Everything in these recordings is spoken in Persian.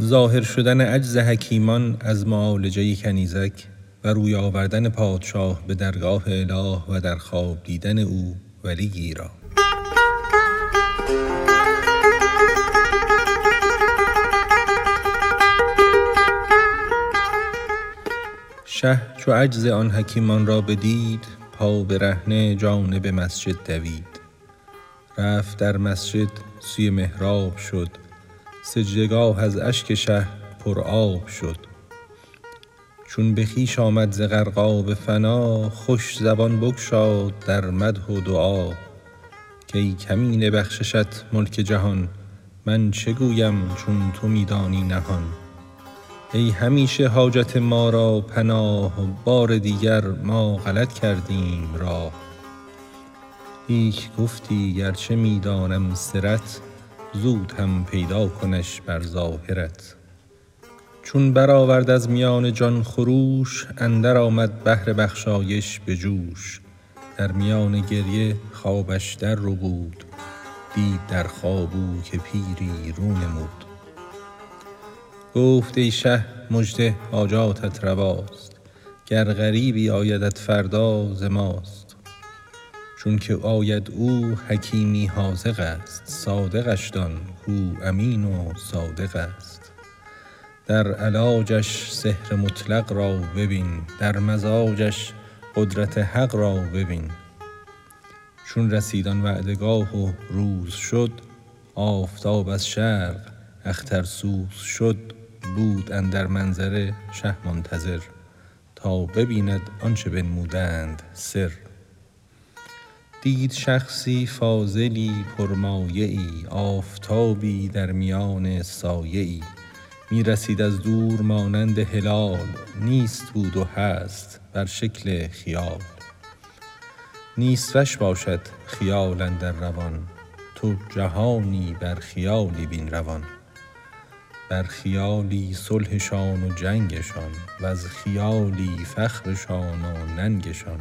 ظاهر شدن عجز حکیمان از معالجه کنیزک و روی آوردن پادشاه به درگاه اله و در خواب دیدن او ولیی را. شه چو عجز آن حکیمان را بدید پا برهنه جانب مسجد دوید. رفت در مسجد سوی محراب شد. سجده گاه از اشک شه پر آب شد. چون به خویش آمد ز غرقاب فنا خوش زبان بگشاد در مدح و دعا. کای کمینه بخششت ملک جهان من چه گویم چون تو می دانی نهان. ای همیشه حاجت ما را پناه بار دیگر ما غلط کردیم راه. لیک گفتی گرچه می دانم سرت زود هم پیدا کنش بر ظاهرت. چون برآورد از میان جان خروش اندر آمد بحر بخشایش به جوش. در میان گریه خوابش در ربود دید در خواب او که پیری رو نمود. گفت ای شه مژده حاجاتت رواست. گر غریبی آیدت فردا ز ماست. چونک آید او حکیمی حاذق است صادقش دان امین و صادق است. در علاجش سحر مطلق را ببین در مزاجش قدرت حق را ببین. چون رسید آن وعده گاه و روز شد آفتاب از شرق اخترسوز شد بود اندر منظره شه منتظر. تا ببیند آنچ بنمودند سر. دید شخصی فاضلی پرمایه ای آفتابی در میان سایه ای می رسید از دور مانند هلال نیست بود و هست بر شکل خیال. نیست وش باشد خیال اندر روان تو جهانی بر خیالی بین روان. بر خیالی صلحشان و جنگشان وز خیالی فخرشان و ننگشان.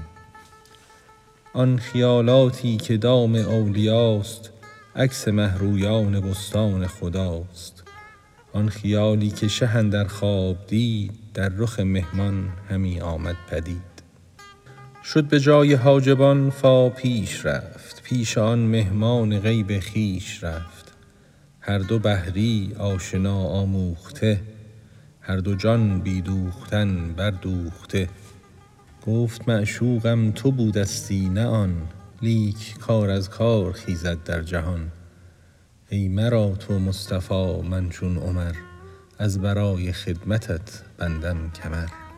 آن خیالاتی که دام اولیاست عکس مه رویان بستان خداست. آن خیالی که شه اندر خواب دید در رخ مهمان همی آمد پدید. شد به جای حاجبان فا پیش رفت پیش آن مهمان غیب خویش رفت. هر دو بحری آشنا آموخته هر دو جان بی دوختن بردوخته. گفت معشوقم تو بودستی نه آن. لیک کار از کار خیزد در جهان. ای مرا تو مصطفی من چون عمر. از برای خدمتت بندم کمر.